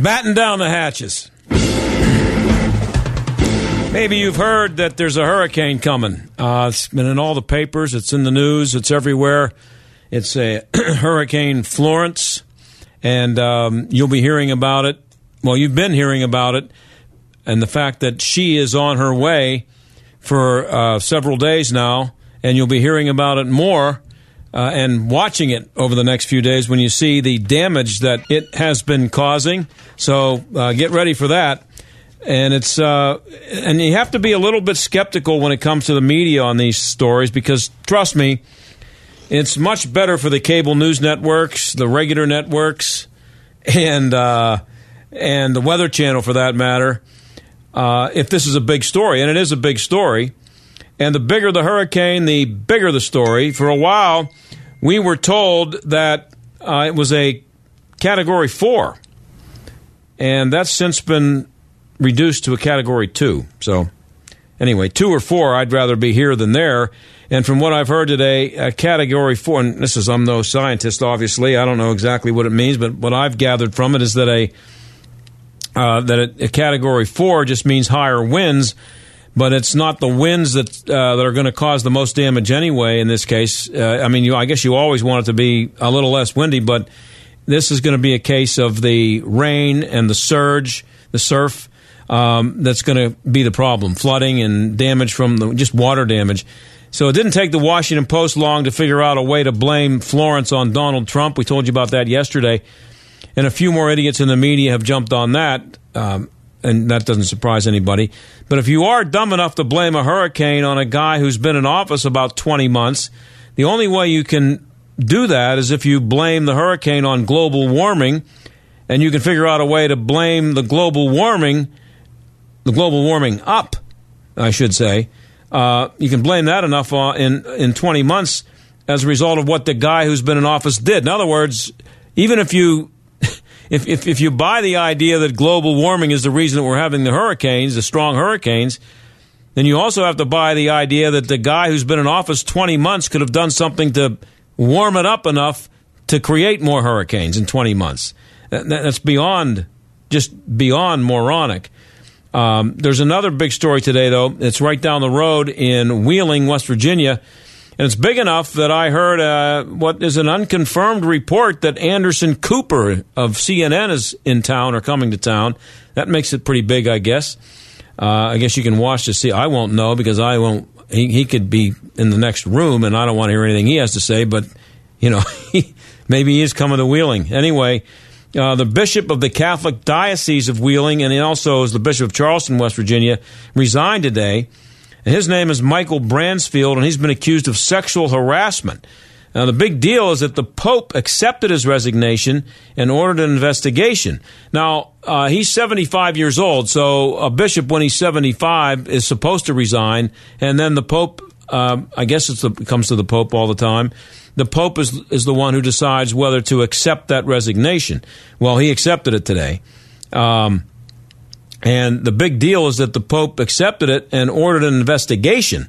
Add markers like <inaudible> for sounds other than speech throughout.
Batten down the hatches. Maybe you've heard that there's a hurricane coming. Uh, it's been in all the papers, it's in the news, it's everywhere. It's a <clears throat> Hurricane Florence, and um, you'll be hearing about it. Well, you've been hearing about it, and the fact that she is on her way for uh, several days now, and you'll be hearing about it more uh, and watching it over the next few days when you see the damage that it has been causing. So uh, get ready for that. And it's uh, and you have to be a little bit skeptical when it comes to the media on these stories because trust me, it's much better for the cable news networks, the regular networks, and uh, and the Weather Channel for that matter. Uh, if this is a big story, and it is a big story, and the bigger the hurricane, the bigger the story. For a while, we were told that uh, it was a category four, and that's since been reduced to a category two. So, anyway, two or four, I'd rather be here than there. And from what I've heard today, a category four, and this is, I'm no scientist, obviously. I don't know exactly what it means, but what I've gathered from it is that a uh, that a, a, category four just means higher winds, but it's not the winds that uh, that are going to cause the most damage anyway. In this case, uh, I mean, you, I guess you always want it to be a little less windy, but this is going to be a case of the rain and the surge, the surf. Um, that's going to be the problem: flooding and damage from the just water damage. So it didn't take the Washington Post long to figure out a way to blame Florence on Donald Trump. We told you about that yesterday and a few more idiots in the media have jumped on that, um, and that doesn't surprise anybody. But if you are dumb enough to blame a hurricane on a guy who's been in office about 20 months, the only way you can do that is if you blame the hurricane on global warming, and you can figure out a way to blame the global warming, the global warming up, I should say. Uh, you can blame that enough uh, in in 20 months as a result of what the guy who's been in office did. In other words, even if you if, if, if you buy the idea that global warming is the reason that we're having the hurricanes, the strong hurricanes, then you also have to buy the idea that the guy who's been in office 20 months could have done something to warm it up enough to create more hurricanes in 20 months. That's beyond, just beyond moronic. Um, there's another big story today, though. It's right down the road in Wheeling, West Virginia. And it's big enough that I heard uh, what is an unconfirmed report that Anderson Cooper of CNN is in town or coming to town. That makes it pretty big, I guess. Uh, I guess you can watch to see. I won't know because I won't. He, he could be in the next room, and I don't want to hear anything he has to say. But you know, <laughs> maybe he is coming to Wheeling anyway. Uh, the bishop of the Catholic Diocese of Wheeling, and he also is the bishop of Charleston, West Virginia, resigned today. His name is Michael Bransfield, and he's been accused of sexual harassment. Now, the big deal is that the Pope accepted his resignation and ordered an investigation. Now, uh, he's 75 years old, so a bishop, when he's 75, is supposed to resign, and then the Pope, uh, I guess the, it comes to the Pope all the time. The Pope is, is the one who decides whether to accept that resignation. Well, he accepted it today. Um, and the big deal is that the Pope accepted it and ordered an investigation.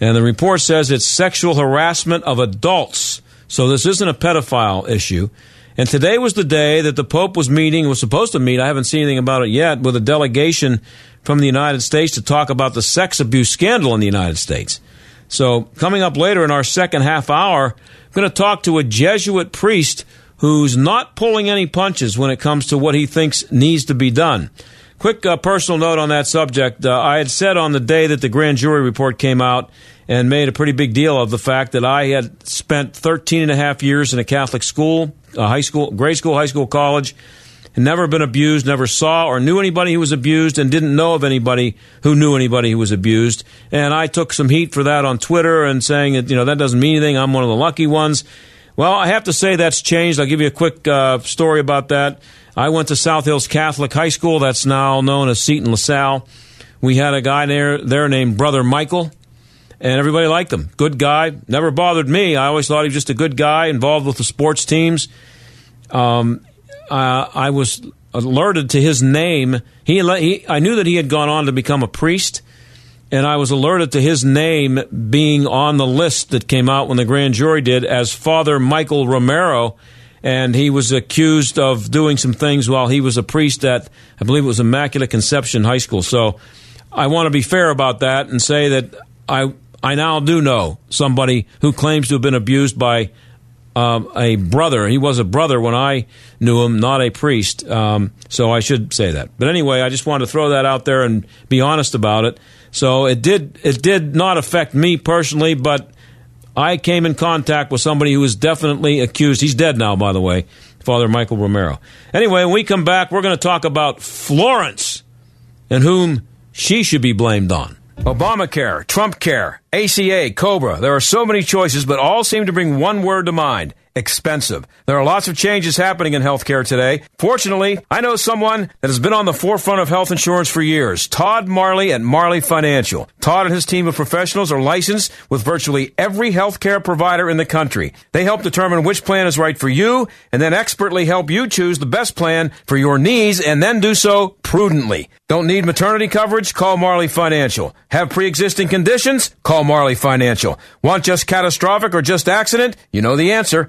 And the report says it's sexual harassment of adults. So this isn't a pedophile issue. And today was the day that the Pope was meeting, was supposed to meet, I haven't seen anything about it yet, with a delegation from the United States to talk about the sex abuse scandal in the United States. So coming up later in our second half hour, I'm going to talk to a Jesuit priest who's not pulling any punches when it comes to what he thinks needs to be done. Quick uh, personal note on that subject. Uh, I had said on the day that the grand jury report came out and made a pretty big deal of the fact that I had spent 13 and a half years in a Catholic school, a high school, grade school, high school, college, and never been abused, never saw or knew anybody who was abused, and didn't know of anybody who knew anybody who was abused. And I took some heat for that on Twitter and saying that, you know, that doesn't mean anything. I'm one of the lucky ones. Well, I have to say that's changed. I'll give you a quick uh, story about that. I went to South Hills Catholic High School. That's now known as Seton LaSalle. We had a guy there, there named Brother Michael, and everybody liked him. Good guy. Never bothered me. I always thought he was just a good guy involved with the sports teams. Um, uh, I was alerted to his name. He, he, I knew that he had gone on to become a priest, and I was alerted to his name being on the list that came out when the grand jury did as Father Michael Romero. And he was accused of doing some things while he was a priest at, I believe it was Immaculate Conception High School. So I want to be fair about that and say that I I now do know somebody who claims to have been abused by um, a brother. He was a brother when I knew him, not a priest. Um, so I should say that. But anyway, I just wanted to throw that out there and be honest about it. So it did it did not affect me personally, but I came in contact with somebody who was definitely accused. He's dead now, by the way, Father Michael Romero. Anyway, when we come back, we're going to talk about Florence and whom she should be blamed on. Obamacare, Trump Care, ACA, Cobra. There are so many choices, but all seem to bring one word to mind expensive. There are lots of changes happening in healthcare today. Fortunately, I know someone that has been on the forefront of health insurance for years Todd Marley at Marley Financial. Todd and his team of professionals are licensed with virtually every healthcare provider in the country. They help determine which plan is right for you and then expertly help you choose the best plan for your needs and then do so prudently. Don't need maternity coverage? Call Marley Financial. Have pre existing conditions? Call Marley Financial. Want just catastrophic or just accident? You know the answer.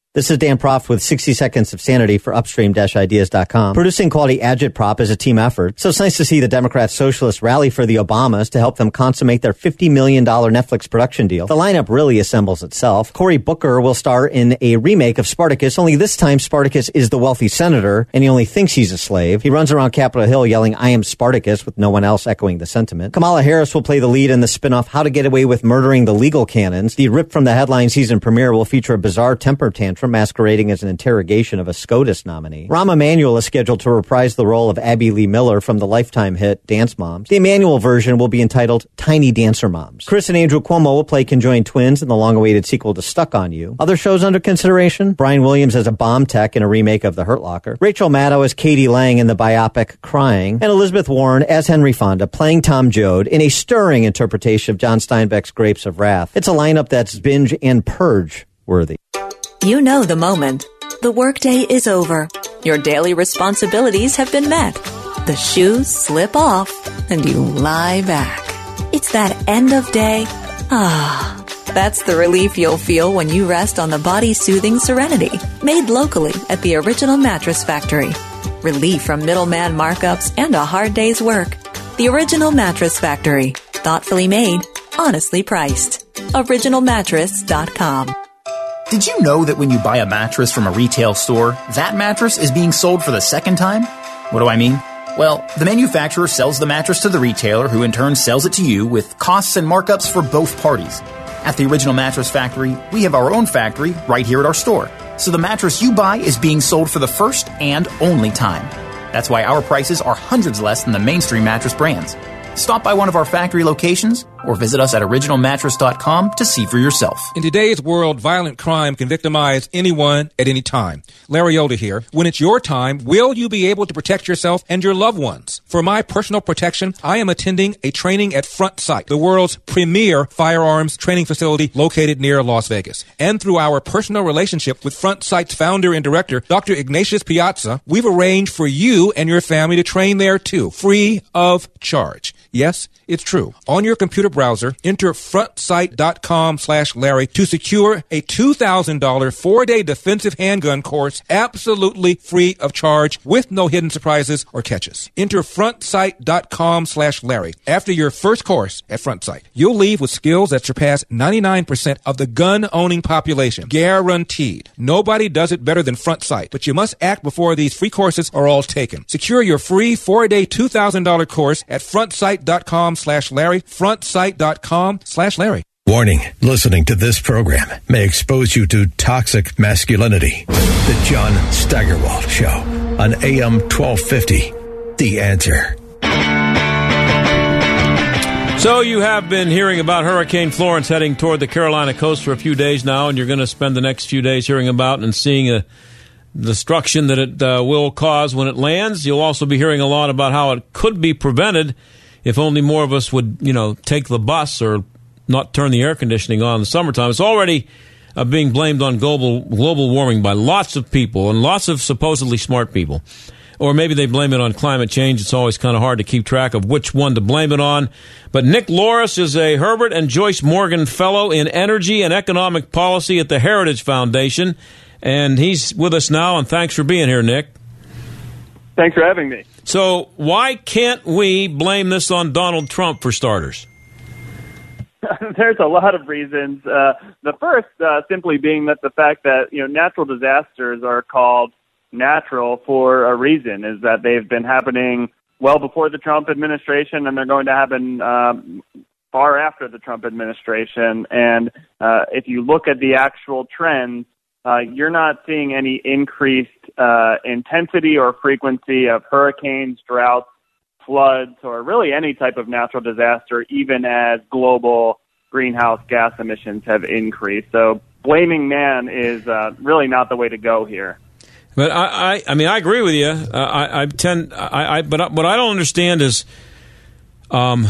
This is Dan Proft with 60 Seconds of Sanity for Upstream-Ideas.com. Producing quality agitprop is a team effort, so it's nice to see the Democrat Socialists rally for the Obamas to help them consummate their $50 million Netflix production deal. The lineup really assembles itself. Cory Booker will star in a remake of Spartacus, only this time Spartacus is the wealthy senator, and he only thinks he's a slave. He runs around Capitol Hill yelling, I am Spartacus, with no one else echoing the sentiment. Kamala Harris will play the lead in the spin-off How to Get Away with Murdering the Legal Canons. The rip from the headline season premiere will feature a bizarre temper tantrum masquerading as an interrogation of a SCOTUS nominee. Rahm Emanuel is scheduled to reprise the role of Abby Lee Miller from the Lifetime hit Dance Moms. The Emanuel version will be entitled Tiny Dancer Moms. Chris and Andrew Cuomo will play conjoined twins in the long-awaited sequel to Stuck on You. Other shows under consideration: Brian Williams as a bomb tech in a remake of The Hurt Locker, Rachel Maddow as k.d. lang in the biopic Crying, and Elizabeth Warren as Henry Fonda playing Tom Joad in a stirring interpretation of John Steinbeck's Grapes of Wrath. It's a lineup that's binge and purge worthy. You know the moment. The workday is over. Your daily responsibilities have been met. The shoes slip off and you lie back. It's that end of day. Ah, that's the relief you'll feel when you rest on the body soothing Serenity, made locally at the original mattress factory. Relief from middleman markups and a hard day's work. The original mattress factory. Thoughtfully made, honestly priced. OriginalMattress.com. Did you know that when you buy a mattress from a retail store, that mattress is being sold for the second time? What do I mean? Well, the manufacturer sells the mattress to the retailer, who in turn sells it to you with costs and markups for both parties. At the Original Mattress Factory, we have our own factory right here at our store. So the mattress you buy is being sold for the first and only time. That's why our prices are hundreds less than the mainstream mattress brands. Stop by one of our factory locations or visit us at originalmattress.com to see for yourself. In today's world, violent crime can victimize anyone at any time. Larry Elder here. When it's your time, will you be able to protect yourself and your loved ones? For my personal protection, I am attending a training at Front Sight, the world's premier firearms training facility located near Las Vegas. And through our personal relationship with Front Sight's founder and director, Dr. Ignatius Piazza, we've arranged for you and your family to train there too, free of charge. Yes, it's true. On your computer browser, enter frontsight.com slash Larry to secure a $2,000 four-day defensive handgun course absolutely free of charge with no hidden surprises or catches. Enter frontsight.com slash Larry. After your first course at FrontSight, you'll leave with skills that surpass 99% of the gun-owning population. Guaranteed. Nobody does it better than FrontSight, but you must act before these free courses are all taken. Secure your free four-day $2,000 course at frontsight.com slash Larry, frontsight.com slash Larry. Warning listening to this program may expose you to toxic masculinity. The John Steigerwald Show on AM 1250. The answer. So you have been hearing about Hurricane Florence heading toward the Carolina coast for a few days now, and you're going to spend the next few days hearing about and seeing a destruction that it uh, will cause when it lands. You'll also be hearing a lot about how it could be prevented if only more of us would, you know, take the bus or not turn the air conditioning on in the summertime. It's already uh, being blamed on global global warming by lots of people and lots of supposedly smart people. Or maybe they blame it on climate change. It's always kind of hard to keep track of which one to blame it on. But Nick Loris is a Herbert and Joyce Morgan Fellow in Energy and Economic Policy at the Heritage Foundation. And he's with us now, and thanks for being here, Nick. Thanks for having me. So, why can't we blame this on Donald Trump for starters? <laughs> There's a lot of reasons. Uh, the first, uh, simply being that the fact that you know natural disasters are called natural for a reason, is that they've been happening well before the Trump administration, and they're going to happen um, far after the Trump administration. And uh, if you look at the actual trends, uh, you're not seeing any increased uh, intensity or frequency of hurricanes, droughts, floods, or really any type of natural disaster, even as global greenhouse gas emissions have increased. So blaming man is uh, really not the way to go here. But I, I, I mean, I agree with you. I, I tend, I, I, but what I don't understand is, um,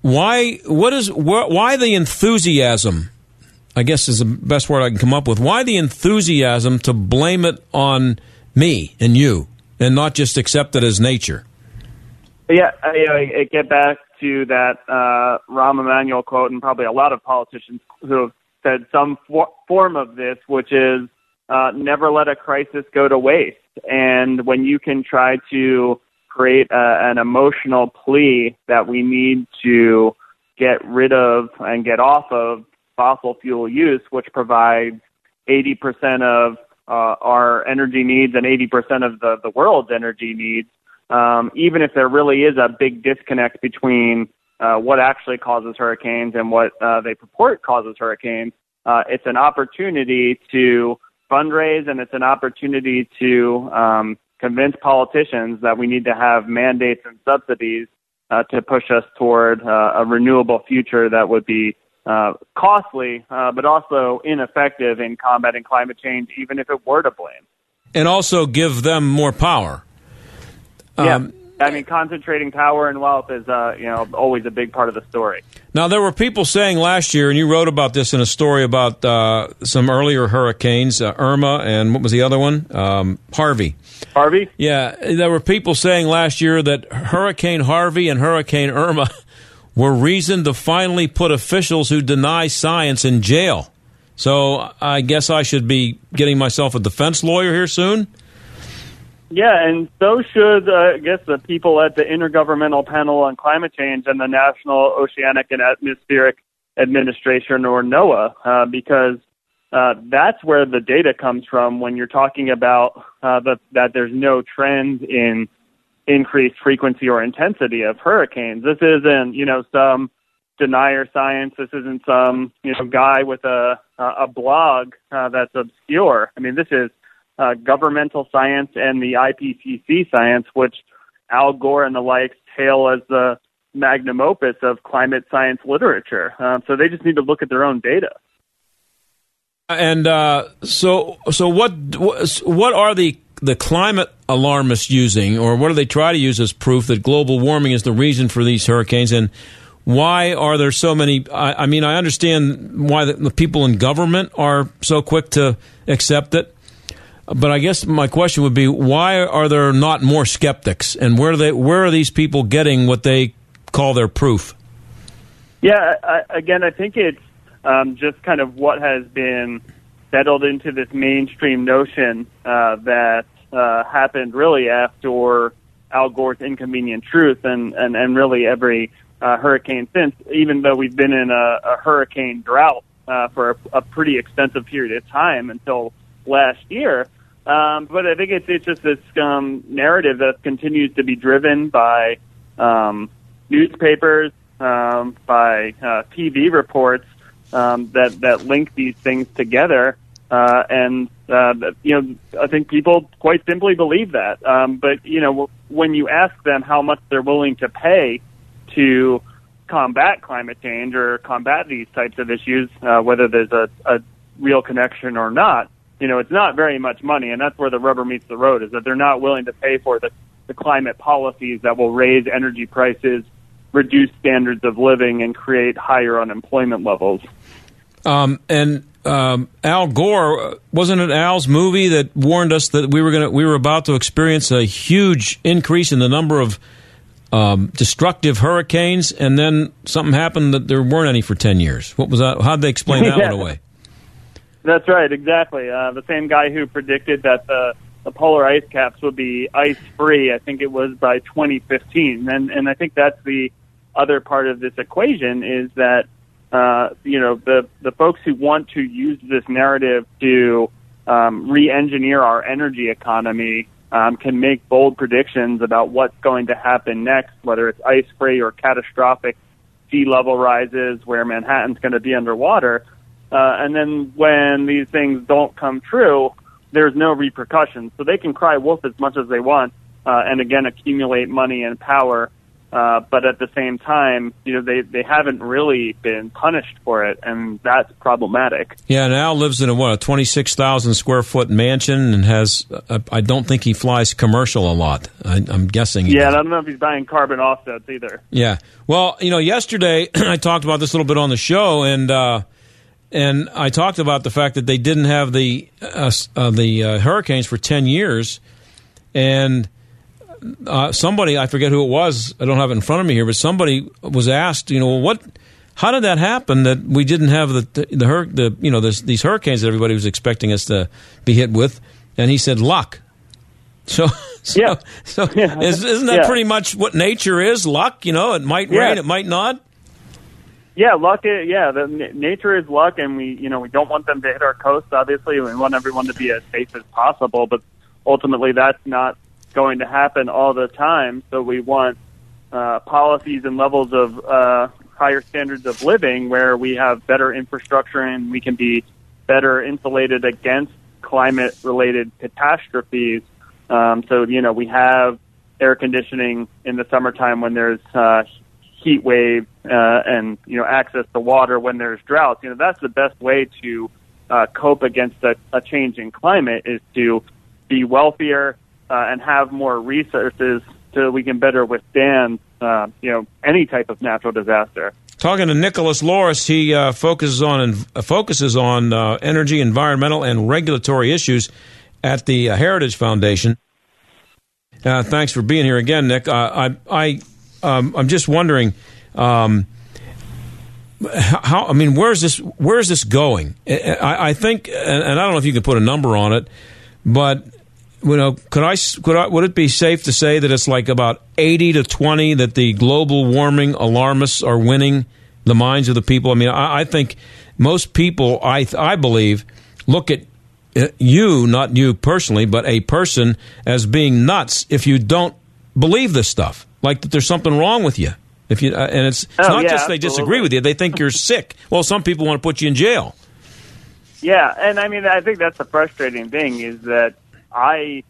why, what is, wh- why the enthusiasm? I guess is the best word I can come up with. Why the enthusiasm to blame it on me and you, and not just accept it as nature? Yeah, I, I, I get back to that uh, Rahm Emanuel quote, and probably a lot of politicians who have said some for- form of this, which is uh, never let a crisis go to waste. And when you can try to create a, an emotional plea that we need to get rid of and get off of fossil fuel use, which provides 80% of uh, our energy needs and 80% of the, the world's energy needs, um, even if there really is a big disconnect between uh, what actually causes hurricanes and what uh, they purport causes hurricanes, uh, it's an opportunity to fundraise and it's an opportunity to um, convince politicians that we need to have mandates and subsidies uh, to push us toward uh, a renewable future that would be uh, costly, uh, but also ineffective in combating climate change, even if it were to blame. And also give them more power. Yeah. Um, I mean, concentrating power and wealth is, uh, you know, always a big part of the story. Now, there were people saying last year, and you wrote about this in a story about uh, some earlier hurricanes, uh, Irma, and what was the other one? Um, Harvey. Harvey? Yeah, there were people saying last year that Hurricane Harvey and Hurricane Irma were reason to finally put officials who deny science in jail. So I guess I should be getting myself a defense lawyer here soon. Yeah, and so should, uh, I guess, the people at the Intergovernmental Panel on Climate Change and the National Oceanic and Atmospheric Administration, or NOAA, uh, because uh, that's where the data comes from when you're talking about uh, the, that there's no trend in increased frequency or intensity of hurricanes. This isn't, you know, some denier science. This isn't some, you know, guy with a a blog uh, that's obscure. I mean, this is uh, governmental science and the IPCC science, which Al Gore and the likes hail as the magnum opus of climate science literature. Uh, so they just need to look at their own data. And uh, so, so what? What are the the climate alarmists using, or what do they try to use as proof that global warming is the reason for these hurricanes? And why are there so many? I, I mean, I understand why the, the people in government are so quick to accept it. But I guess my question would be, why are there not more skeptics? And where are they? Where are these people getting what they call their proof? Yeah, I, again, I think it's um, just kind of what has been settled into this mainstream notion uh, that uh, happened really after Al Gore's Inconvenient Truth and, and, and really every uh, hurricane since, even though we've been in a, a hurricane drought uh, for a, a pretty extensive period of time until last year. Um, but I think it's, it's just this um, narrative that continues to be driven by um, newspapers, um, by uh, TV reports um, that that link these things together. Uh, and uh, you know, I think people quite simply believe that. Um, but you know, when you ask them how much they're willing to pay to combat climate change or combat these types of issues, uh, whether there's a, a real connection or not, you know, it's not very much money, and that's where the rubber meets the road. Is that they're not willing to pay for the, the climate policies that will raise energy prices, reduce standards of living, and create higher unemployment levels. Um, and um, Al Gore wasn't it Al's movie that warned us that we were going we were about to experience a huge increase in the number of um, destructive hurricanes, and then something happened that there weren't any for ten years. What was that? How'd they explain that yeah. <laughs> one away? That's right, exactly. Uh, the same guy who predicted that the, the polar ice caps would be ice free, I think it was by 2015, and and I think that's the other part of this equation is that uh, you know the the folks who want to use this narrative to um, re-engineer our energy economy um, can make bold predictions about what's going to happen next, whether it's ice free or catastrophic sea level rises where Manhattan's going to be underwater. Uh, and then when these things don't come true, there's no repercussions. So they can cry wolf as much as they want, uh, and again accumulate money and power. Uh, but at the same time, you know, they, they haven't really been punished for it, and that's problematic. Yeah, and Al lives in a what a twenty six thousand square foot mansion and has. Uh, I don't think he flies commercial a lot. I, am guessing. yeah. I don't know if he's buying carbon offsets either. Yeah. Well, you know, yesterday <clears throat> I talked about this a little bit on the show, and uh, and I talked about the fact that they didn't have the uh, uh, the uh, hurricanes for ten years, and uh, somebody I forget who it was. I don't have it in front of me here, but somebody was asked, you know, what, how did that happen that we didn't have the the, the, the you know this, these hurricanes that everybody was expecting us to be hit with, and he said luck. <laughs> So, so, yeah. so yeah. Is, not that yeah. pretty much what nature is? Luck, you know, it might rain, it might not. Yeah, luck. Is, yeah, the nature is luck, and we, you know, we don't want them to hit our coast. Obviously, we want everyone to be as safe as possible, but ultimately, that's not going to happen all the time. So we want uh, policies and levels of uh, higher standards of living where we have better infrastructure and we can be better insulated against climate related catastrophes. Um, so, you know, we have air conditioning in the summertime when there's uh, heat wave uh, and, you know, access to water when there's droughts. You know, that's the best way to uh, cope against a, a changing climate is to be wealthier, uh, and have more resources so we can better withstand, uh, you know, any type of natural disaster. Talking to Nicholas Loris, he uh, focuses on uh, focuses on uh, energy, environmental, and regulatory issues at the uh, Heritage Foundation. thanks for being here again, Nick. I, I, um, I'm just wondering. Um, how I mean, where's this? Where's this going? I, I think, and, and I don't know if you can put a number on it, but you know, could I, could I, would it be safe to say that it's like about 80 to 20 that the global warming alarmists are winning the minds of the people? I mean, I, I think most people, I, I believe, look at uh, you, not you personally, but a person as being nuts if you don't believe this stuff. Like that there's something wrong with you. If you, uh, and it's, it's oh, not yeah, just they disagree with you, they think you're sick. Well, some people want to put you in jail. Yeah, and I mean, I think that's the frustrating thing is that I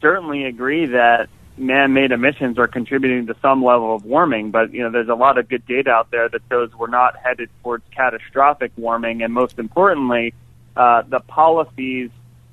certainly agree that man-made emissions are contributing to some level of warming, but you know there's a lot of good data out there that shows we're not headed towards catastrophic warming, and most importantly, uh, the policies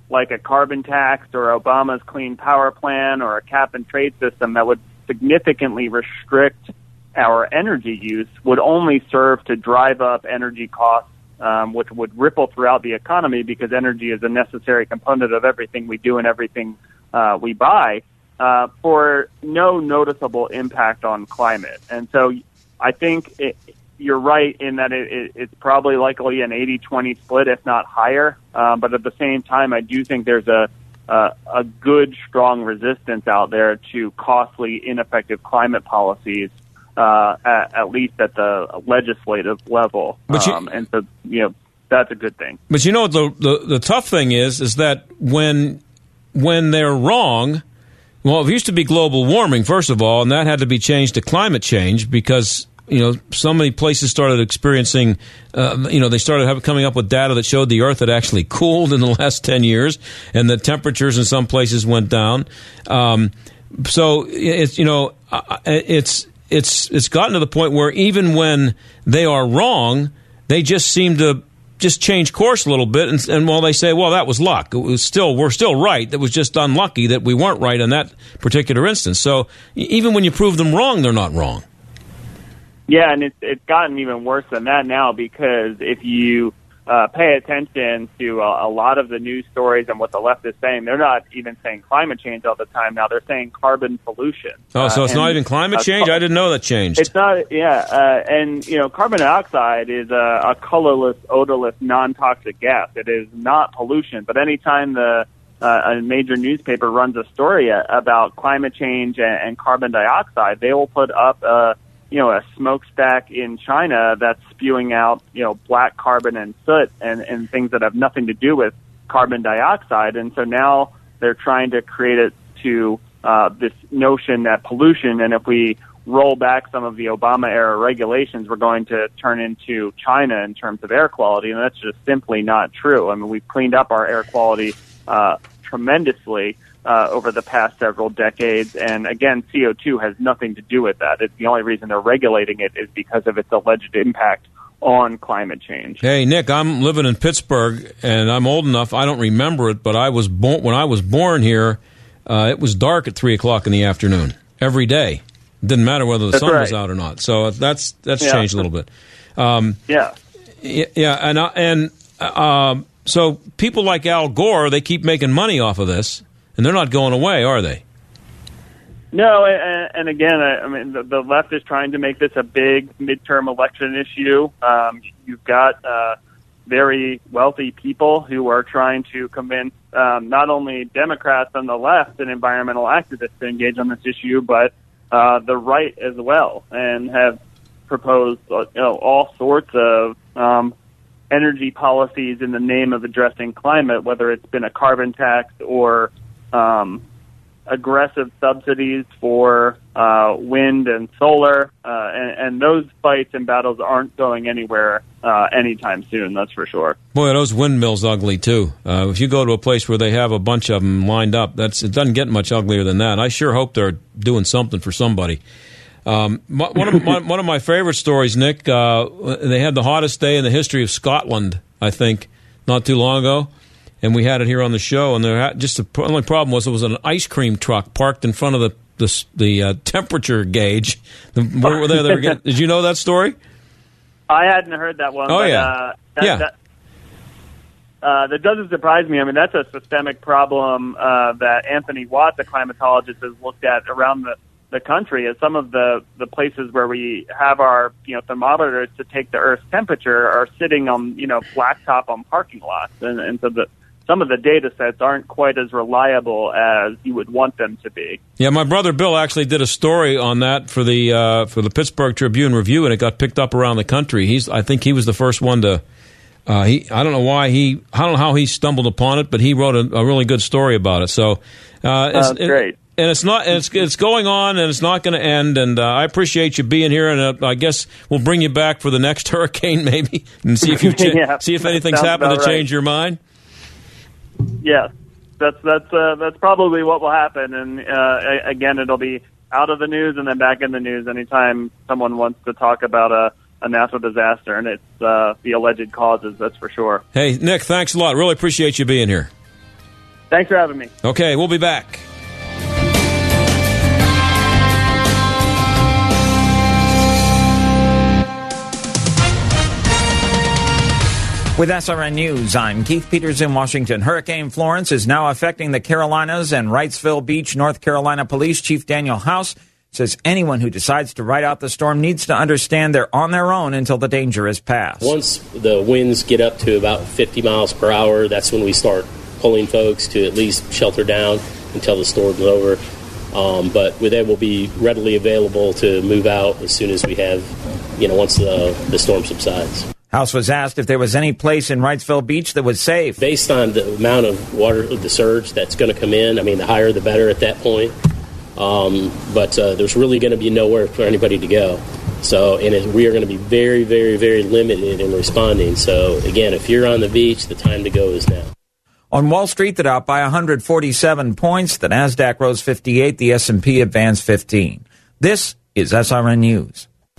like a carbon tax or Obama's clean power plan or a cap and trade system that would significantly restrict our energy use would only serve to drive up energy costs um, which would ripple throughout the economy because energy is a necessary component of everything we do and everything uh, we buy, uh, for no noticeable impact on climate. And so I think it, you're right in that it, it, it's probably likely an 80-20 split, if not higher. Um, but at the same time, I do think there's a uh, a good, strong resistance out there to costly, ineffective climate policies, uh, at, at least at the legislative level. But you- um, and so, you know, that's a good thing. But you know what the, the the tough thing is is that when when they're wrong, well, it used to be global warming first of all, and that had to be changed to climate change because you know so many places started experiencing, uh, you know, they started have, coming up with data that showed the Earth had actually <laughs> cooled in the last ten years, and the temperatures in some places went down. Um, so it's you know it's it's it's gotten to the point where even when they are wrong, they just seem to just change course a little bit, and, and while they say, "Well, that was luck," it was still we're still right. That was just unlucky that we weren't right in that particular instance. So even when you prove them wrong, they're not wrong. Yeah, and it's it's gotten even worse than that now because if you uh, pay attention to a, a lot of the news stories and what the left is saying, they're not even saying climate change all the time now. They're saying carbon pollution. Oh, so Uh, it's not even climate uh, change. I didn't know that changed. It's not, yeah, uh, and you know, carbon dioxide is a, a colorless, odorless, non-toxic gas. It is not pollution. But anytime the uh, a major newspaper runs a story about climate change and, and carbon dioxide, they will put up a you know a smokestack in China that's spewing out you know black carbon and soot and, and things that have nothing to do with carbon dioxide. And so now they're trying to create it to uh, this notion that pollution, and if we roll back some of the Obama era regulations, we're going to turn into China in terms of air quality, and that's just simply not true. I mean, we've cleaned up our air quality uh, tremendously uh, over the past several decades, and again, CO2 has nothing to do with that. It's the only reason they're regulating it is because of its alleged impact on climate change. Hey Nick, I'm living in Pittsburgh, and I'm old enough. I don't remember it, but I was born when I was born here. Uh, it was dark at three o'clock in the afternoon every day. It Didn't matter whether the That's sun was out or not. So that's that's Yeah. changed a little bit. Um, Yeah. yeah, and uh, and uh, um, so people like Al Gore, they keep making money off of this, and they're not going away, are they? No, and, and again, I, I mean, the, the left is trying to make this a big midterm election issue. Um, you've got uh, very wealthy people who are trying to convince um, not only Democrats on the left and environmental activists to engage on this issue, but uh, the right as well, and have proposed uh, you know, all sorts of um, energy policies in the name of addressing climate, whether it's been a carbon tax or um, aggressive subsidies for uh, wind and solar, uh, and, and those fights and battles aren't going anywhere uh, anytime soon. That's for sure. Boy, those windmills ugly too. Uh, if you go to a place where they have a bunch of them lined up, that's it doesn't get much uglier than that. I sure hope they're doing something for somebody. Um, my, one of my, one of my favorite stories, Nick. Uh, they had the hottest day in the history of Scotland, I think, not too long ago, and we had it here on the show. And there just the only problem was it was an ice cream truck parked in front of the the, the uh, <laughs> temperature gauge. The, where, where they, they were getting, did you know that story? I hadn't heard that one. Oh, but, yeah. uh, that, Yeah. That, uh, that doesn't surprise me. I mean, that's a systemic problem uh, that Anthony Watt, the climatologist, has looked at around the, the country. As some of the, the places where we have our you know thermometers to take the Earth's temperature are sitting on you know blacktop on parking lots, and, and so the some of the data sets aren't quite as reliable as you would want them to be. Yeah, my brother Bill actually did a story on that for the uh, for the Pittsburgh Tribune Review, and it got picked up around the country. He's I think he was the first one to. Uh, he I don't know why he I don't know how he stumbled upon it, but he wrote a, a really good story about it. So uh, it's, that's great. and it's not and it's it's going on and it's not going to end. And uh, I appreciate you being here, and uh, I guess we'll bring you back for the next <laughs> hurricane maybe and see if you <laughs> cha- Yeah, see if anything's sounds happened to right. change your mind. Yes, that's that's uh, that's probably what will happen. And uh, again, it'll be out of the news and then back in the news anytime someone wants to talk about a, a natural disaster and it's uh, the alleged causes. That's for sure. Hey Nick, thanks a lot. Really appreciate you being here. Thanks for having me. Okay, we'll be back. With SRN News, I'm Keith Peters in Washington. Hurricane Florence is now affecting the Carolinas and Wrightsville Beach, North Carolina Police Chief Daniel House says anyone who decides to ride out the storm needs to understand they're on their own until the danger is past. Once the winds get up to about 50 miles per hour, that's when we start pulling folks to at least shelter down until the storm's over. Um, but they will be readily available to move out as soon as we have, you know, once the, the storm subsides. House was asked if there was any place in Wrightsville Beach that was safe. Based on the amount of water, the surge that's going to come in, I mean, the higher the better at that point. Um, but uh, there's really going to be nowhere for anybody to go. So, and it, we are going to be very, very, very limited in responding. So, again, if you're on the beach, the time to go is now. On Wall Street, the Dow by 147 points, the Nasdaq rose 58, the S&P advanced 15. This is SRN News.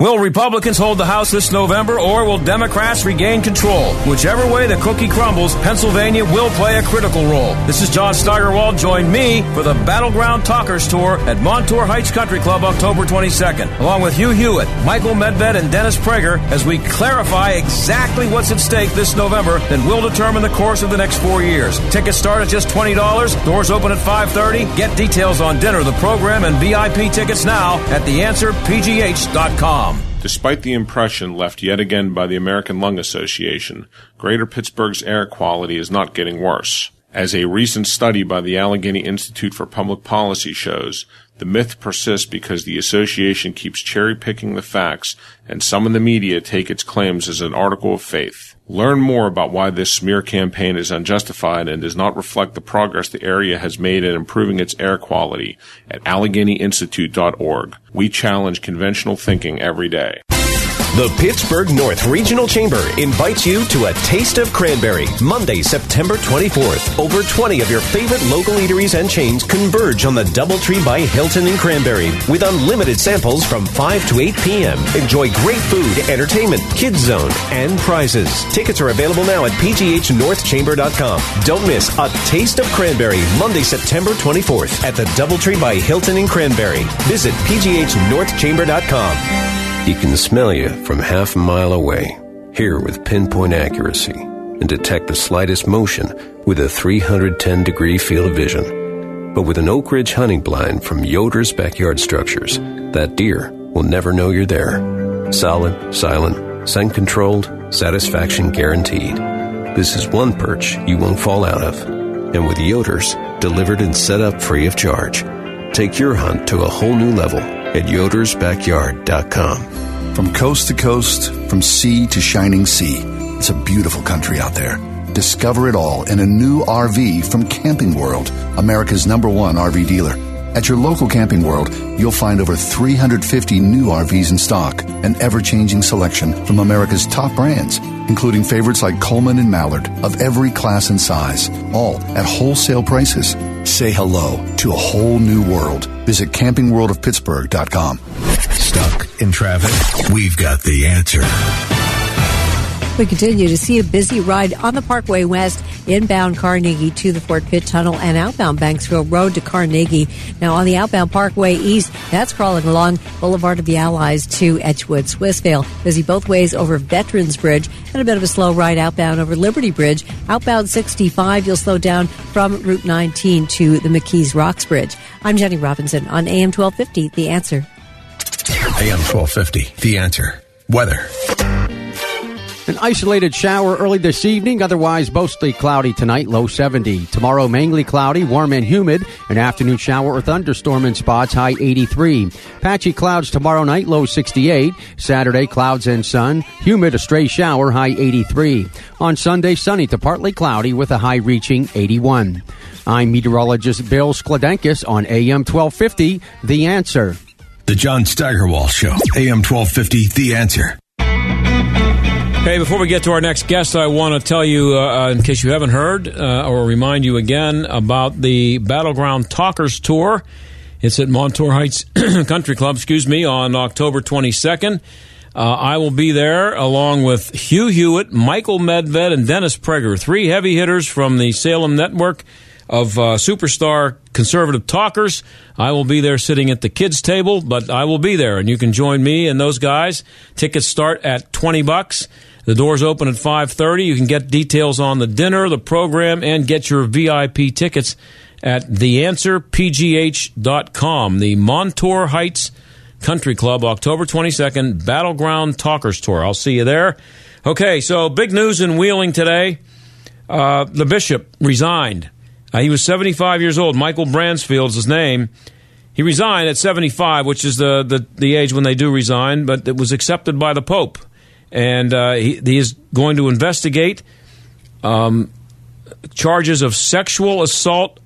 Will Republicans hold the House this November or will Democrats regain control? Whichever way the cookie crumbles, Pennsylvania will play a critical role. This is John Steigerwald. Join me for the Battleground Talkers Tour at Montour Heights Country Club October 22nd, along with Hugh Hewitt, Michael Medved, and Dennis Prager as we clarify exactly what's at stake this November that will determine the course of the next four years. Tickets start at just $20. Doors open at 5.30. Get details on dinner, the program, and VIP tickets now at theanswerpgh.com. Despite the impression left yet again by the American Lung Association, Greater Pittsburgh's air quality is not getting worse. As a recent study by the Allegheny Institute for Public Policy shows, the myth persists because the association keeps cherry picking the facts and some in the media take its claims as an article of faith. Learn more about why this smear campaign is unjustified and does not reflect the progress the area has made in improving its air quality at AlleghenyInstitute.org. We challenge conventional thinking every day. The Pittsburgh North Regional Chamber invites you to a Taste of Cranberry, Monday, September 24th. Over 20 of your favorite local eateries and chains converge on the Doubletree by Hilton in Cranberry with unlimited samples from 5 to 8 p.m. Enjoy great food, entertainment, kids zone, and prizes. Tickets are available now at pghnorthchamber.com. Don't miss a Taste of Cranberry, Monday, September 24th at the Doubletree by Hilton in Cranberry. Visit pghnorthchamber.com. He can smell you from half a mile away, hear with pinpoint accuracy, and detect the slightest motion with a 310 degree field of vision. But with an Oak Ridge hunting blind from Yoder's Backyard Structures, that deer will never know you're there. Solid, silent, scent controlled, satisfaction guaranteed. This is one perch you won't fall out of. And with Yoder's, delivered and set up free of charge. Take your hunt to a whole new level at yodersbackyard.com. From coast to coast, from sea to shining sea, it's a beautiful country out there. Discover it all in a new RV from Camping World, America's number one RV dealer. At your local Camping World, you'll find over 350 new RVs in stock, an ever changing selection from America's top brands, including favorites like Coleman and Mallard of every class and size, all at wholesale prices. Say hello to a whole new world. Visit campingworldofpittsburgh.com. Stuck in traffic? We've got the answer. We continue to see a busy ride on the Parkway West, inbound Carnegie to the Fort Pitt Tunnel and outbound Banksville Road to Carnegie. Now on the outbound Parkway East, that's crawling along Boulevard of the Allies to Edgewood, Swissvale. Busy both ways over Veterans Bridge and a bit of a slow ride outbound over Liberty Bridge. Outbound 65, you'll slow down from Route 19 to the McKees Rocks Bridge. I'm Jenny Robinson on AM 1250, The Answer. AM 1250, The Answer. Weather. An isolated shower early this evening, otherwise mostly cloudy tonight, low 70. Tomorrow, mainly cloudy, warm and humid. An afternoon shower or thunderstorm in spots, high 83. Patchy clouds tomorrow night, low 68. Saturday, clouds and sun. Humid, a stray shower, high 83. On Sunday, sunny to partly cloudy with a high reaching 81. I'm meteorologist Bill Skladenkis on AM 1250, The Answer. The John Steigerwald Show, AM 1250, The Answer. Hey, before we get to our next guest, I want to tell you, uh, in case you haven't heard, uh, or remind you again about the Battleground Talkers Tour. It's at Montour Heights <clears throat> Country Club, excuse me, on October 22nd. Uh, I will be there along with Hugh Hewitt, Michael Medved, and Dennis Prager, three heavy hitters from the Salem Network of uh, superstar conservative talkers. I will be there sitting at the kids' table, but I will be there, and you can join me and those guys. Tickets start at twenty bucks. The doors open at five thirty. You can get details on the dinner, the program, and get your VIP tickets at theanswerpgh.com. The Montour Heights Country Club, October 22nd, Battleground Talkers Tour. I'll see you there. Okay, so big news in Wheeling today. Uh, the bishop resigned. Uh, he was 75 years old. Michael Bransfield's his name. He resigned at 75, which is the, the, the age when they do resign, but it was accepted by the Pope. And uh, he, he, is going to investigate um, charges of sexual assault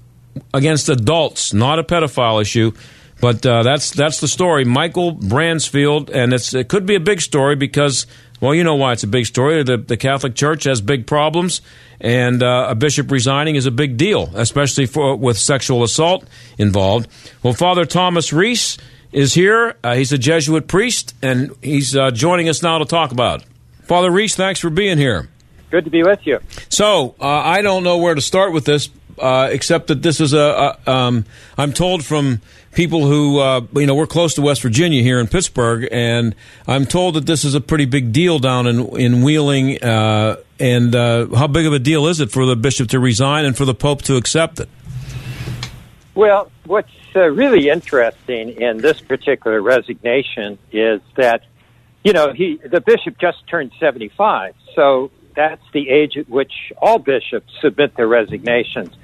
against adults, not a pedophile issue. But uh, that's that's the story. Michael Bransfield, and it could be a big story because, well, you know why it's a big story. The, the Catholic Church has big problems, and uh, a bishop resigning is a big deal, especially for with sexual assault involved. Well, Father Thomas Reese is here. Uh, he's a Jesuit priest, and he's uh, joining us now to talk about it. Father Reese, thanks for being here. Good to be with you. So, uh, I don't know where to start with this, uh, except that this is a. a um, I'm told from people who, uh, you know, we're close to West Virginia here in Pittsburgh, and I'm told that this is a pretty big deal down in in Wheeling. Uh, and uh, how big of a deal is it for the bishop to resign and for the pope to accept it? Well, what's uh, really interesting in this particular resignation is that, you know, he the bishop just turned 75, so that's the age at which all bishops submit their resignations.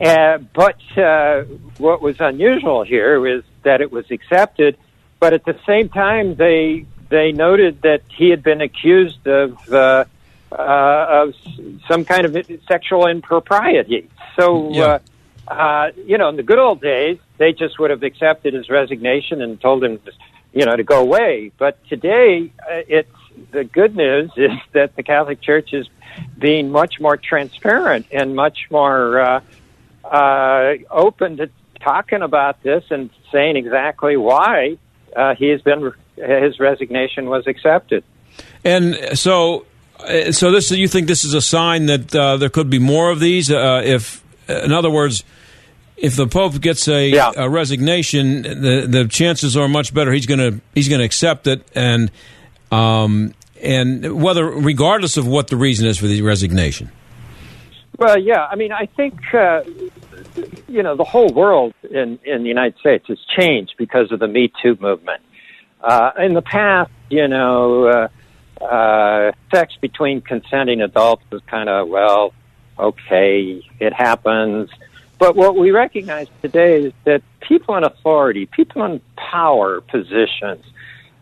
Uh, but uh, what was unusual here is that it was accepted, but at the same time they they noted that he had been accused of uh, uh, of some kind of sexual impropriety. So, Yeah. uh, uh, you know, in the good old days, they just would have accepted his resignation and told him, you know, to go away. But today, uh, it's the good news <laughs> is that the Catholic Church is being much more transparent and much more uh, uh, open to talking about this and saying exactly why uh, he has been his resignation was accepted. And so, uh, so this you think this is a sign that uh, there could be more of these? Uh, if, in other words, if the Pope gets a, a resignation, the the chances are much better he's going to he's going to accept it, and um, and whether regardless of what the reason is for the resignation. Well, yeah. I mean, I think uh, you know the whole world in in the United States has changed because of the Me Too movement. Uh, in the past, you know, uh, uh, sex between consenting adults was kind of well, okay, it happens. But what we recognize today is that people in authority, people in power positions,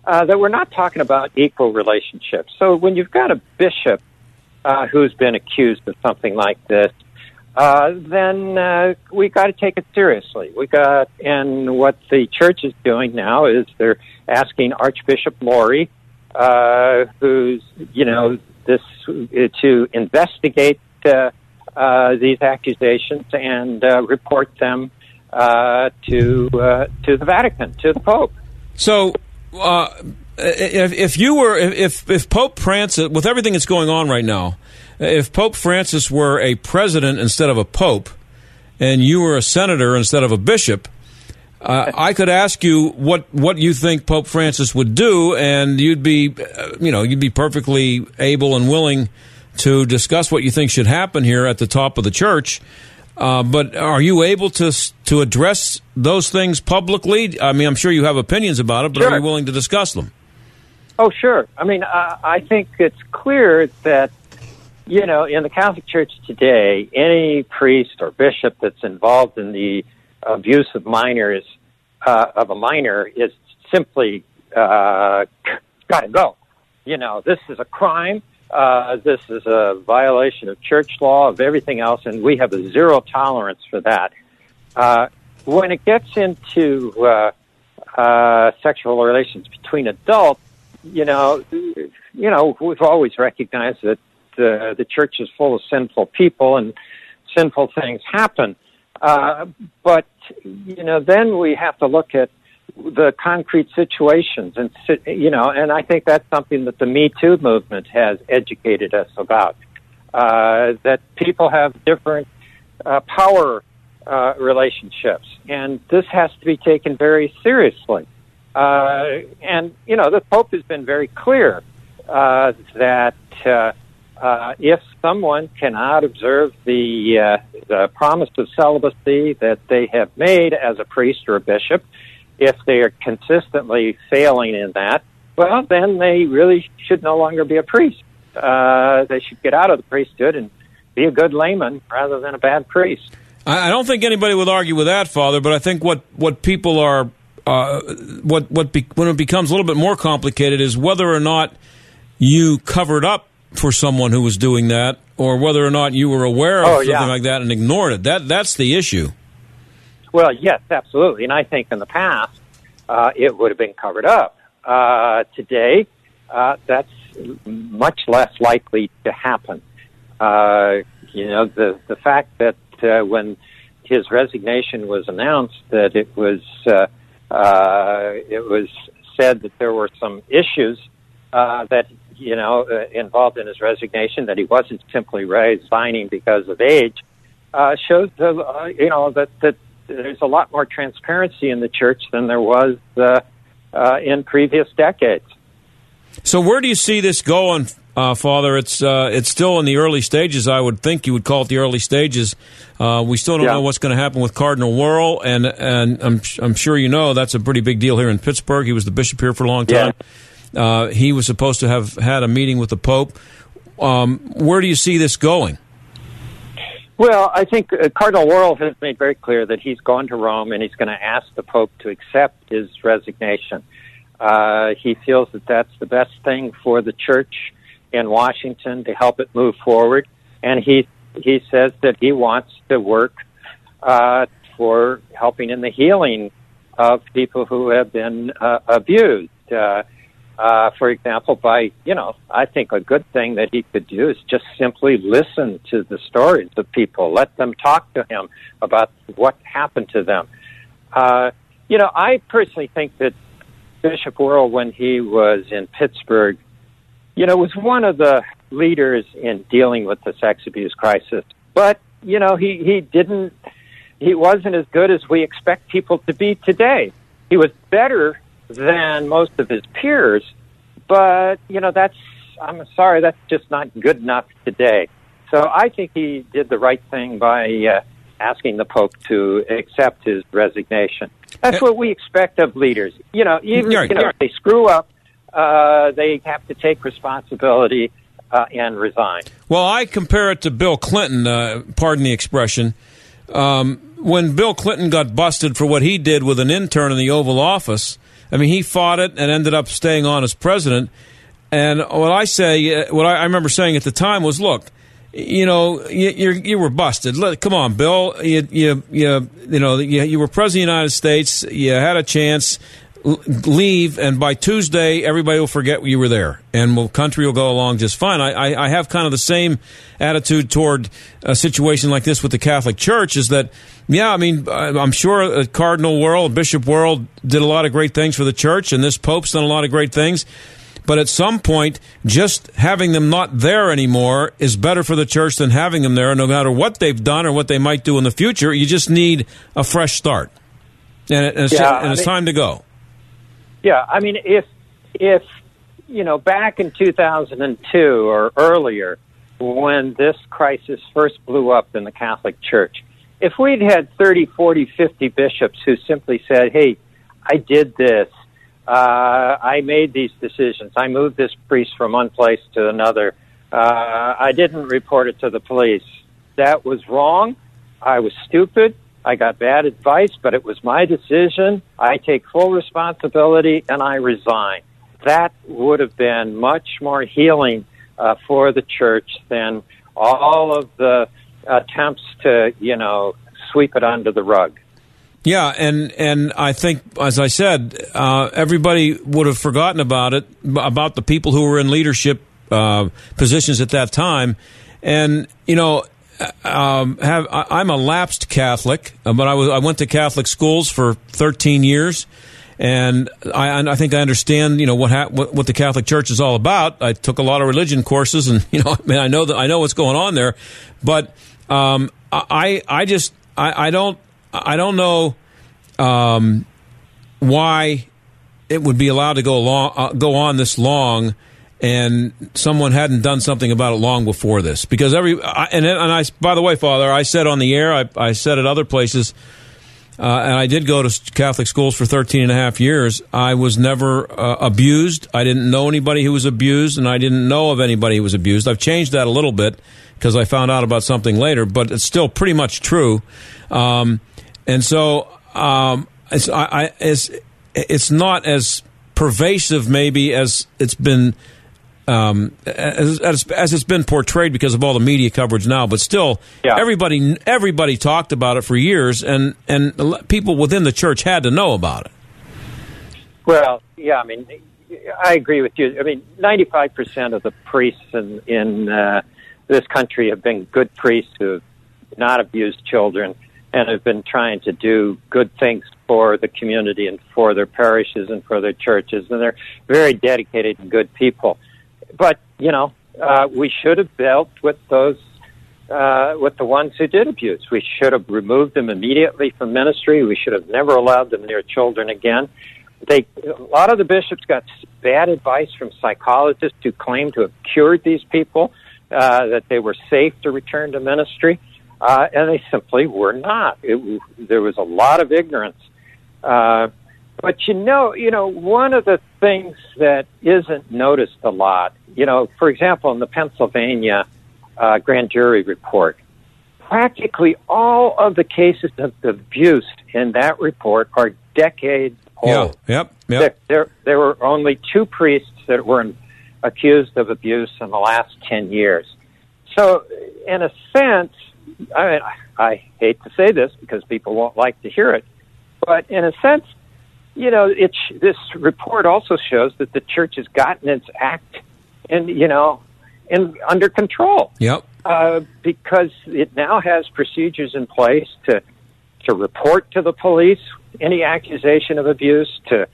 uh, that we're not talking about equal relationships. So when you've got a bishop uh, who's been accused of something like this, uh, then uh, we got to take it seriously. We got, and what the church is doing now is they're asking Archbishop Lori, uh, who's you know this to investigate uh, uh, these accusations and uh, report them uh, to uh, to the Vatican, to the Pope. So, uh, if, if you were, if if Pope Francis, with everything that's going on right now, if Pope Francis were a president instead of a pope, and you were a senator instead of a bishop, uh, I could ask you what what you think Pope Francis would do, and you'd be, uh, you know, you'd be perfectly able and willing to discuss what you think should happen here at the top of the church. Uh, but are you able to to address those things publicly? I mean, I'm sure you have opinions about it, but are you willing to discuss them? Oh, sure. I mean, uh, I think it's clear that, you know, in the Catholic Church today, any priest or bishop that's involved in the abuse of minors, uh, of a minor, is simply uh, got to go. You know, this is a crime. Uh, this is a violation of church law, of everything else, and we have a zero tolerance for that. Uh, when it gets into uh, uh, sexual relations between adults, you know, you know, we've always recognized that uh, the church is full of sinful people and sinful things happen. Uh, but you know, then we have to look at the concrete situations, and you know, and I think that's something that the Me Too movement has educated us about. Uh, that people have different uh, power uh, relationships, and this has to be taken very seriously. Uh, and you know, the Pope has been very clear uh, that uh, if someone cannot observe the, the promise of celibacy that they have made as a priest or a bishop, if they are consistently failing in that, well, then they really should no longer be a priest. Uh, they should get out of the priesthood and be a good layman rather than a bad priest. I don't think anybody would argue with that, Father. But I think what what people are uh, what what be, when it becomes a little bit more complicated is whether or not you covered up for someone who was doing that, or whether or not you were aware of Oh, something yeah. like that and ignored it. That that's the issue. Well, yes, absolutely. And I think in the past, uh, it would have been covered up. Uh, today, uh, that's much less likely to happen. Uh, you know, the, the fact that uh, when his resignation was announced, that it was, uh, it was said that there were some issues that, you know, involved in his resignation, that he wasn't simply resigning because of age, shows, you know, that, that there's a lot more transparency in the church than there was uh, uh, in previous decades. So where do you see this going, uh, Father? It's uh, it's still in the early stages. I would think you would call it the early stages. Uh, we still don't Yeah. know what's going to happen with Cardinal Wuerl, and and I'm I'm sure you know that's a pretty big deal here in Pittsburgh. He was the bishop here for a long time. Uh, he was supposed to have had a meeting with the Pope. Um, where do you see this going? Well, I think uh, Cardinal Wuerl has made very clear that he's gone to Rome and he's going to ask the Pope to accept his resignation. Uh, he feels that that's the best thing for the church in Washington to help it move forward, and he he says that he wants to work uh, for helping in the healing of people who have been uh, abused. Uh, uh, for example, by, you know, I think a good thing that he could do is just simply listen to the stories of people, let them talk to him about what happened to them. Uh, you know, I personally think that Bishop Wuerl, when he was in Pittsburgh, you know, was one of the leaders in dealing with the sex abuse crisis. But, you know, he, he didn't, he wasn't as good as we expect people to be today. He was better than most of his peers, but, you know, that's, I'm sorry, that's just not good enough today. So I think he did the right thing by uh, asking the Pope to accept his resignation. That's what we expect of leaders. You know, even you know, if they screw up, uh, they have to take responsibility uh, and resign. Well, I compare it to Bill Clinton. Uh, pardon the expression. Um, when Bill Clinton got busted for what he did with an intern in the Oval Office, I mean, he fought it and ended up staying on as president. And what I say, uh, what I, remember saying at the time was, look, you know, you, you were busted. Let, come on, Bill. You, you, you, you know, you, you were president of the United States. You had a chance. Leave, and by Tuesday, everybody will forget you were there, and the country will go along just fine. I, I, I have kind of the same attitude toward a situation like this with the Catholic Church. Is that, yeah, I mean, I'm sure Cardinal Wuerl, Bishop Wuerl did a lot of great things for the church, and this Pope's done a lot of great things. But at some point, just having them not there anymore is better for the church than having them there, no matter what they've done or what they might do in the future. You just need a fresh start. And, it's, Yeah, and it's mean- time to go. Yeah, I mean, if if you know back in 2002 or earlier, when this crisis first blew up in the Catholic Church, if we'd had 30, 40, 50 bishops who simply said, "Hey, I did this," uh, I made these decisions. I moved this priest from one place to another. Uh, I didn't report it to the police. That was wrong. I was stupid. I got bad advice, but it was my decision. I take full responsibility and I resign. That would have been much more healing uh, for the church than all of the attempts to, you know, sweep it under the rug. Yeah, and and I think, as I said, uh, everybody would have forgotten about it, about the people who were in leadership uh, positions at that time, and you know, um, have I, am a lapsed Catholic, but I was I went to Catholic schools for 13 years, and I, I think I understand you know what, ha- what, what the Catholic Church is all about. I took a lot of religion courses, and <laughs> you know, I mean, I know that I know what's going on there, but um, I I just I, I don't I don't know um, why it would be allowed to go long, uh, go on this long, and someone hadn't done something about it long before this. Because every I, and and I by the way, Father, I said on the air, I, I said at other places. Uh, and I did go to Catholic schools for 13 and a half years. I was never uh, abused. I didn't know anybody who was abused, and I didn't know of anybody who was abused. I've changed that a little bit because I found out about something later, but it's still pretty much true. Um, and so um, it's, I, I, it's, it's not as pervasive, maybe, as it's been. Um, as, as, as, it's been portrayed because of all the media coverage now, but still, yeah. everybody everybody talked about it for years, and and people within the church had to know about it. Well, yeah, I mean, I agree with you. I mean, ninety five percent of the priests in in uh, this country have been good priests who have not abused children and have been trying to do good things for the community and for their parishes and for their churches. And they're very dedicated and good people. But, you know, uh, we should have dealt with those, uh, with the ones who did abuse. We should have removed them immediately from ministry. We should have never allowed them near children again. They, a lot of the bishops got bad advice from psychologists who claimed to have cured these people uh, that they were safe to return to ministry, uh, and they simply were not. It, there was a lot of ignorance. Uh, but you know, you know, one of the things that isn't noticed a lot, you know, for example, in the Pennsylvania uh, grand jury report, practically all of the cases of abuse in that report are decades old. Yeah, yep, yep. There, there, there were only two priests that were in accused of abuse in the last 10 years. So, in a sense, I, mean, I hate to say this because people won't like to hear it, but in a sense, you know, it's, this report also shows that the church has gotten its act, and, you know, in under control. Yep. Uh, because it now has procedures in place to to report to the police any accusation of abuse, to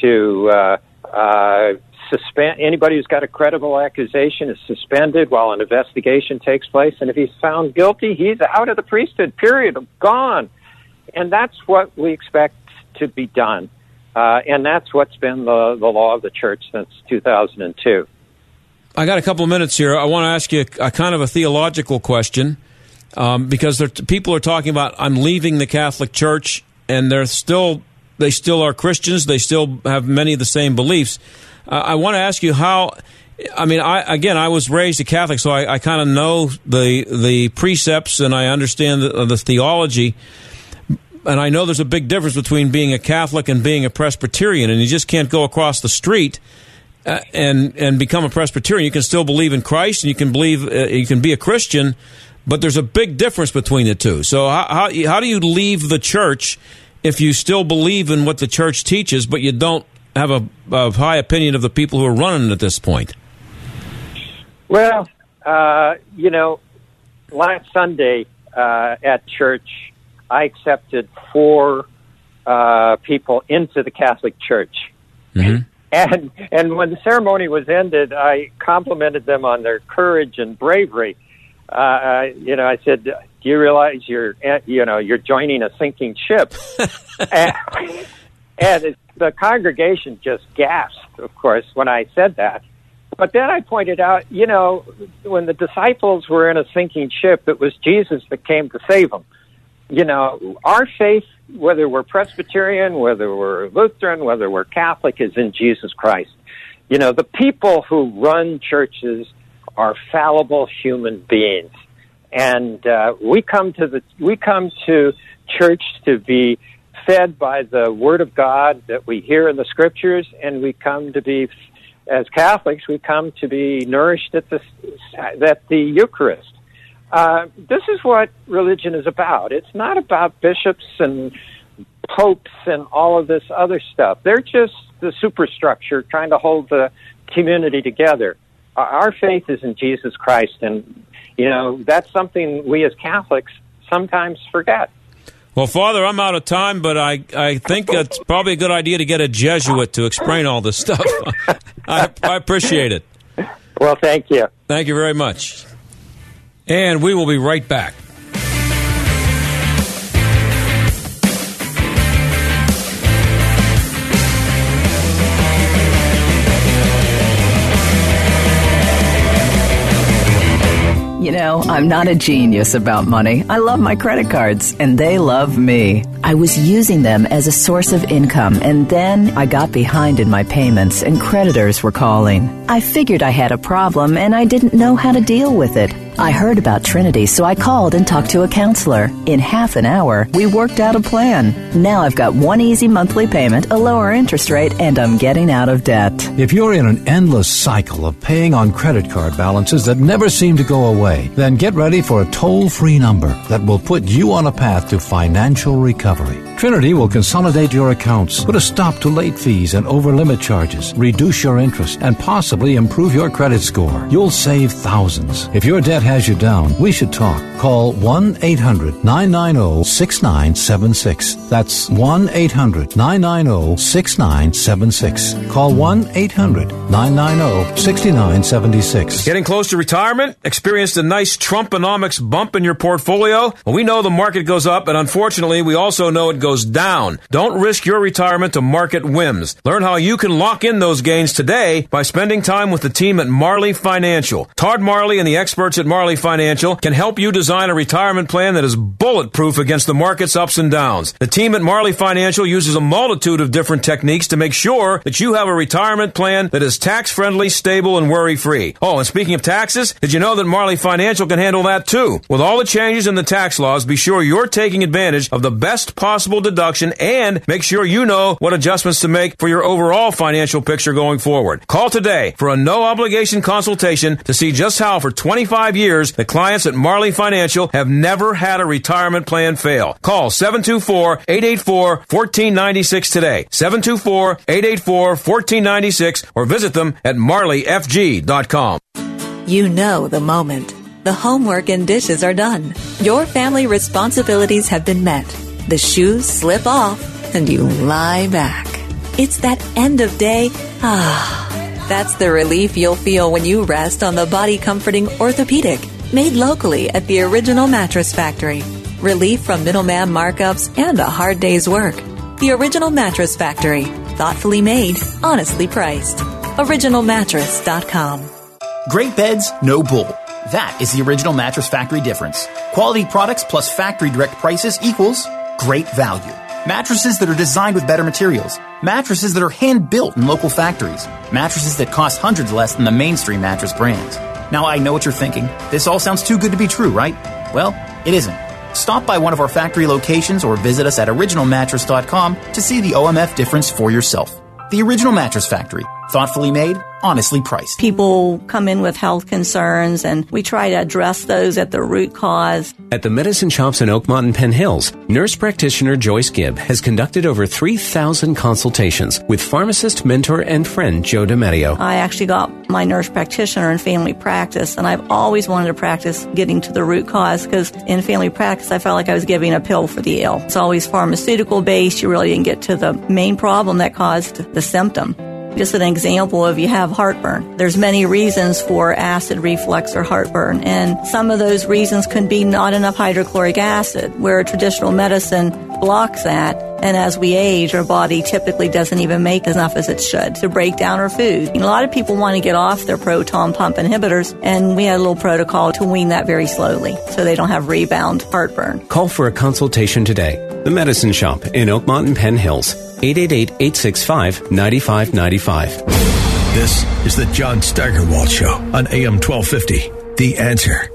to uh, uh, suspend anybody who's got a credible accusation is suspended while an investigation takes place, and if he's found guilty, he's out of the priesthood. Period. Gone. And that's what we expect to be done, uh, and that's what's been the the law of the church since 2002. I got a couple of minutes here. I want to ask you a, a kind of a theological question um, because people are talking about I'm leaving the Catholic Church, and they're still they still are Christians. They still have many of the same beliefs. Uh, I want to ask you how. I mean, I again, I was raised a Catholic, so I, I kind of know the the precepts and I understand the, the, theology. And I know there's a big difference between being a Catholic and being a Presbyterian, and you just can't go across the street uh, and and become a Presbyterian. You can still believe in Christ, and you can believe uh, you can be a Christian, but there's a big difference between the two. So how how, how do you leave the church if you still believe in what the church teaches, but you don't have a, a high opinion of the people who are running at this point? Well, uh, you know, last Sunday uh, at church, I accepted four uh, people into the Catholic Church. Mm-hmm. And and when the ceremony was ended, I complimented them on their courage and bravery. Uh, you know, I said, "Do you realize you're eh, you know you're joining a sinking ship?" <laughs> and, and it, the congregation just gasped, of course, when I said that. But then I pointed out, you know, when the disciples were in a sinking ship, it was Jesus that came to save them. you know, our faith, whether we're Presbyterian, whether we're Lutheran, whether we're Catholic, is in Jesus Christ. You know, the people who run churches are fallible human beings, and uh, we come to the we come to church to be fed by the Word of God that we hear in the Scriptures, and we come to be, as Catholics, we come to be nourished at the at the Eucharist. Uh, this is what religion is about. It's not about bishops and popes and all of this other stuff. They're just the superstructure trying to hold the community together. Our faith is in Jesus Christ, and you know that's something we as Catholics sometimes forget. Well, Father, I'm out of time, but I, I think it's probably a good idea to get a Jesuit to explain all this stuff. <laughs> I, I appreciate it. Well, thank you. Thank you very much. And we will be right back. Know, I'm not a genius about money. I love my credit cards, and they love me. I was using them as a source of income, and then I got behind in my payments, and creditors were calling. I figured I had a problem, and I didn't know how to deal with it. I heard about Trinity, so I called and talked to a counselor. In half an hour, we worked out a plan. Now I've got one easy monthly payment, a lower interest rate, and I'm getting out of debt. If you're in an endless cycle of paying on credit card balances that never seem to go away, then get ready for a toll free number that will put you on a path to financial recovery. Trinity will consolidate your accounts, put a stop to late fees and over limit charges, reduce your interest, and possibly improve your credit score. You'll save thousands. If your debt has you down, we should talk. Call 1 800 990 6976. That's 1 800 990 6976. Call 1 800 990 6976. Getting close to retirement? Experienced a nice Trumponomics bump in your portfolio? Well, we know the market goes up, and unfortunately, we also know it goes down. Don't risk your retirement to market whims. Learn how you can lock in those gains today by spending time with the team at Marley Financial. Todd Marley and the experts at Marley Financial can help you design a retirement plan that is bulletproof against the market's ups and downs. The team at Marley Financial uses a multitude of different techniques to make sure that you have a retirement plan that is tax friendly, stable, and worry free. Oh, and speaking of taxes, did you know that Marley Financial can handle that too? With all the changes in the tax laws, be sure you're taking advantage of the best possible deduction and make sure you know what adjustments to make for your overall financial picture going forward. Call today for a no obligation consultation to see just how for 25 years the clients at Marley Financial have never had a retirement plan fail. Call 724-884-1496 today. 724-884-1496 or visit them at marleyfg.com. You know the moment. The homework and dishes are done. Your family responsibilities have been met. The shoes slip off and you lie back. It's that end of day. Ah. That's the relief you'll feel when you rest on the body comforting orthopedic made locally at the original mattress factory. Relief from middleman markups and a hard day's work. The original mattress factory. Thoughtfully made, honestly priced. OriginalMattress.com. Great beds, no bull. That is the original Mattress Factory difference. Quality products plus factory direct prices equals great value. Mattresses that are designed with better materials. Mattresses that are hand built in local factories. Mattresses that cost hundreds less than the mainstream mattress brands. Now I know what you're thinking. This all sounds too good to be true, right? Well, it isn't. Stop by one of our factory locations or visit us at originalmattress.com to see the OMF difference for yourself. The Original Mattress Factory. Thoughtfully made, honestly priced. People come in with health concerns and we try to address those at the root cause. At the Medicine Shops in Oakmont and Penn Hills, nurse practitioner Joyce Gibb has conducted over 3,000 consultations with pharmacist, mentor, and friend Joe DiMatteo. I actually got my nurse practitioner in family practice and I've always wanted to practice getting to the root cause because in family practice I felt like I was giving a pill for the ill. It's always pharmaceutical based. You really didn't get to the main problem that caused the symptom. Just an example of you have heartburn. There's many reasons for acid reflux or heartburn, and some of those reasons can be not enough hydrochloric acid, where traditional medicine blocks that. And as we age, our body typically doesn't even make enough as it should to break down our food. And a lot of people want to get off their proton pump inhibitors, and we had a little protocol to wean that very slowly so they don't have rebound heartburn. Call for a consultation today. The Medicine Shop in Oakmont and Penn Hills. 888-865-9595. This is the John Steigerwald Show on AM 1250. The Answer.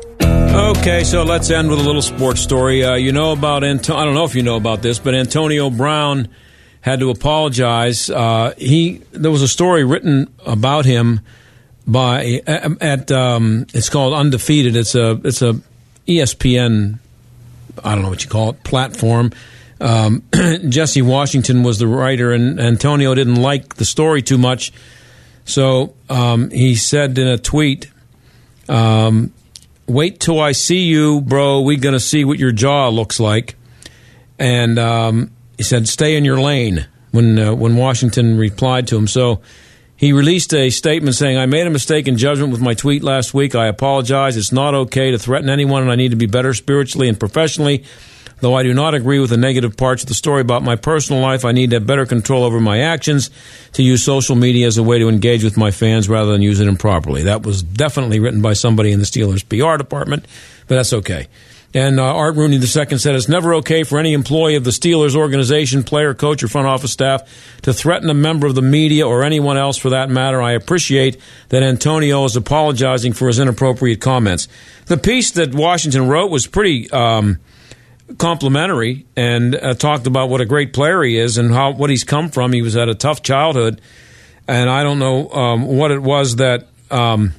Okay, so let's end with a little sports story. Uh, you know about Anto- I don't know if you know about this, but Antonio Brown had to apologize. Uh, he there was a story written about him by at um, it's called Undefeated. It's a it's a ESPN I don't know what you call it platform. Um, <clears throat> Jesse Washington was the writer, and Antonio didn't like the story too much, so um, he said in a tweet. Um, wait till I see you, bro. We're gonna see what your jaw looks like. And um, he said, "Stay in your lane." When uh, when Washington replied to him, so he released a statement saying, "I made a mistake in judgment with my tweet last week. I apologize. It's not okay to threaten anyone, and I need to be better spiritually and professionally." Though I do not agree with the negative parts of the story about my personal life, I need to have better control over my actions to use social media as a way to engage with my fans rather than use it improperly. That was definitely written by somebody in the Steelers PR department, but that's okay. And uh, Art Rooney II said it's never okay for any employee of the Steelers organization, player, coach, or front office staff to threaten a member of the media or anyone else for that matter. I appreciate that Antonio is apologizing for his inappropriate comments. The piece that Washington wrote was pretty. Um, complimentary and uh, talked about what a great player he is and how what he's come from. He was at a tough childhood, and I don't know um, what it was that um,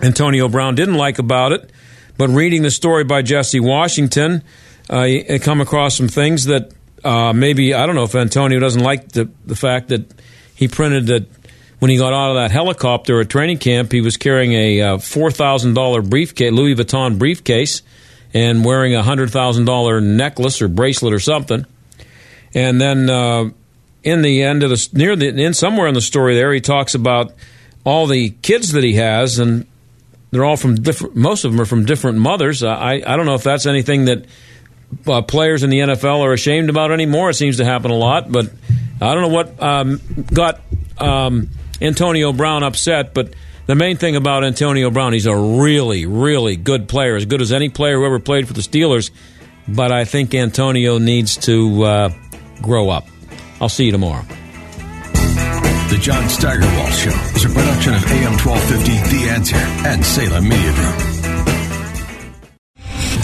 Antonio Brown didn't like about it. But reading the story by Jesse Washington, uh, I come across some things that uh, maybe I don't know if Antonio doesn't like the the fact that he printed that when he got out of that helicopter at training camp, he was carrying a uh, four thousand dollar briefcase, Louis Vuitton briefcase and wearing a hundred thousand dollar necklace or bracelet or something. And then uh, in the end of the near the in somewhere in the story there, he talks about all the kids that he has, and they're all from different. Most of them are from different mothers. I I don't know if that's anything that uh, players in the NFL are ashamed about anymore. It seems to happen a lot, but I don't know what um, got um, Antonio Brown upset, but the main thing about Antonio Brown, he's a really, really good player, as good as any player who ever played for the Steelers. But I think Antonio needs to uh, grow up. I'll see you tomorrow. The John Steigerwald Show is a production of AM 1250, The Answer, and Salem Media Group.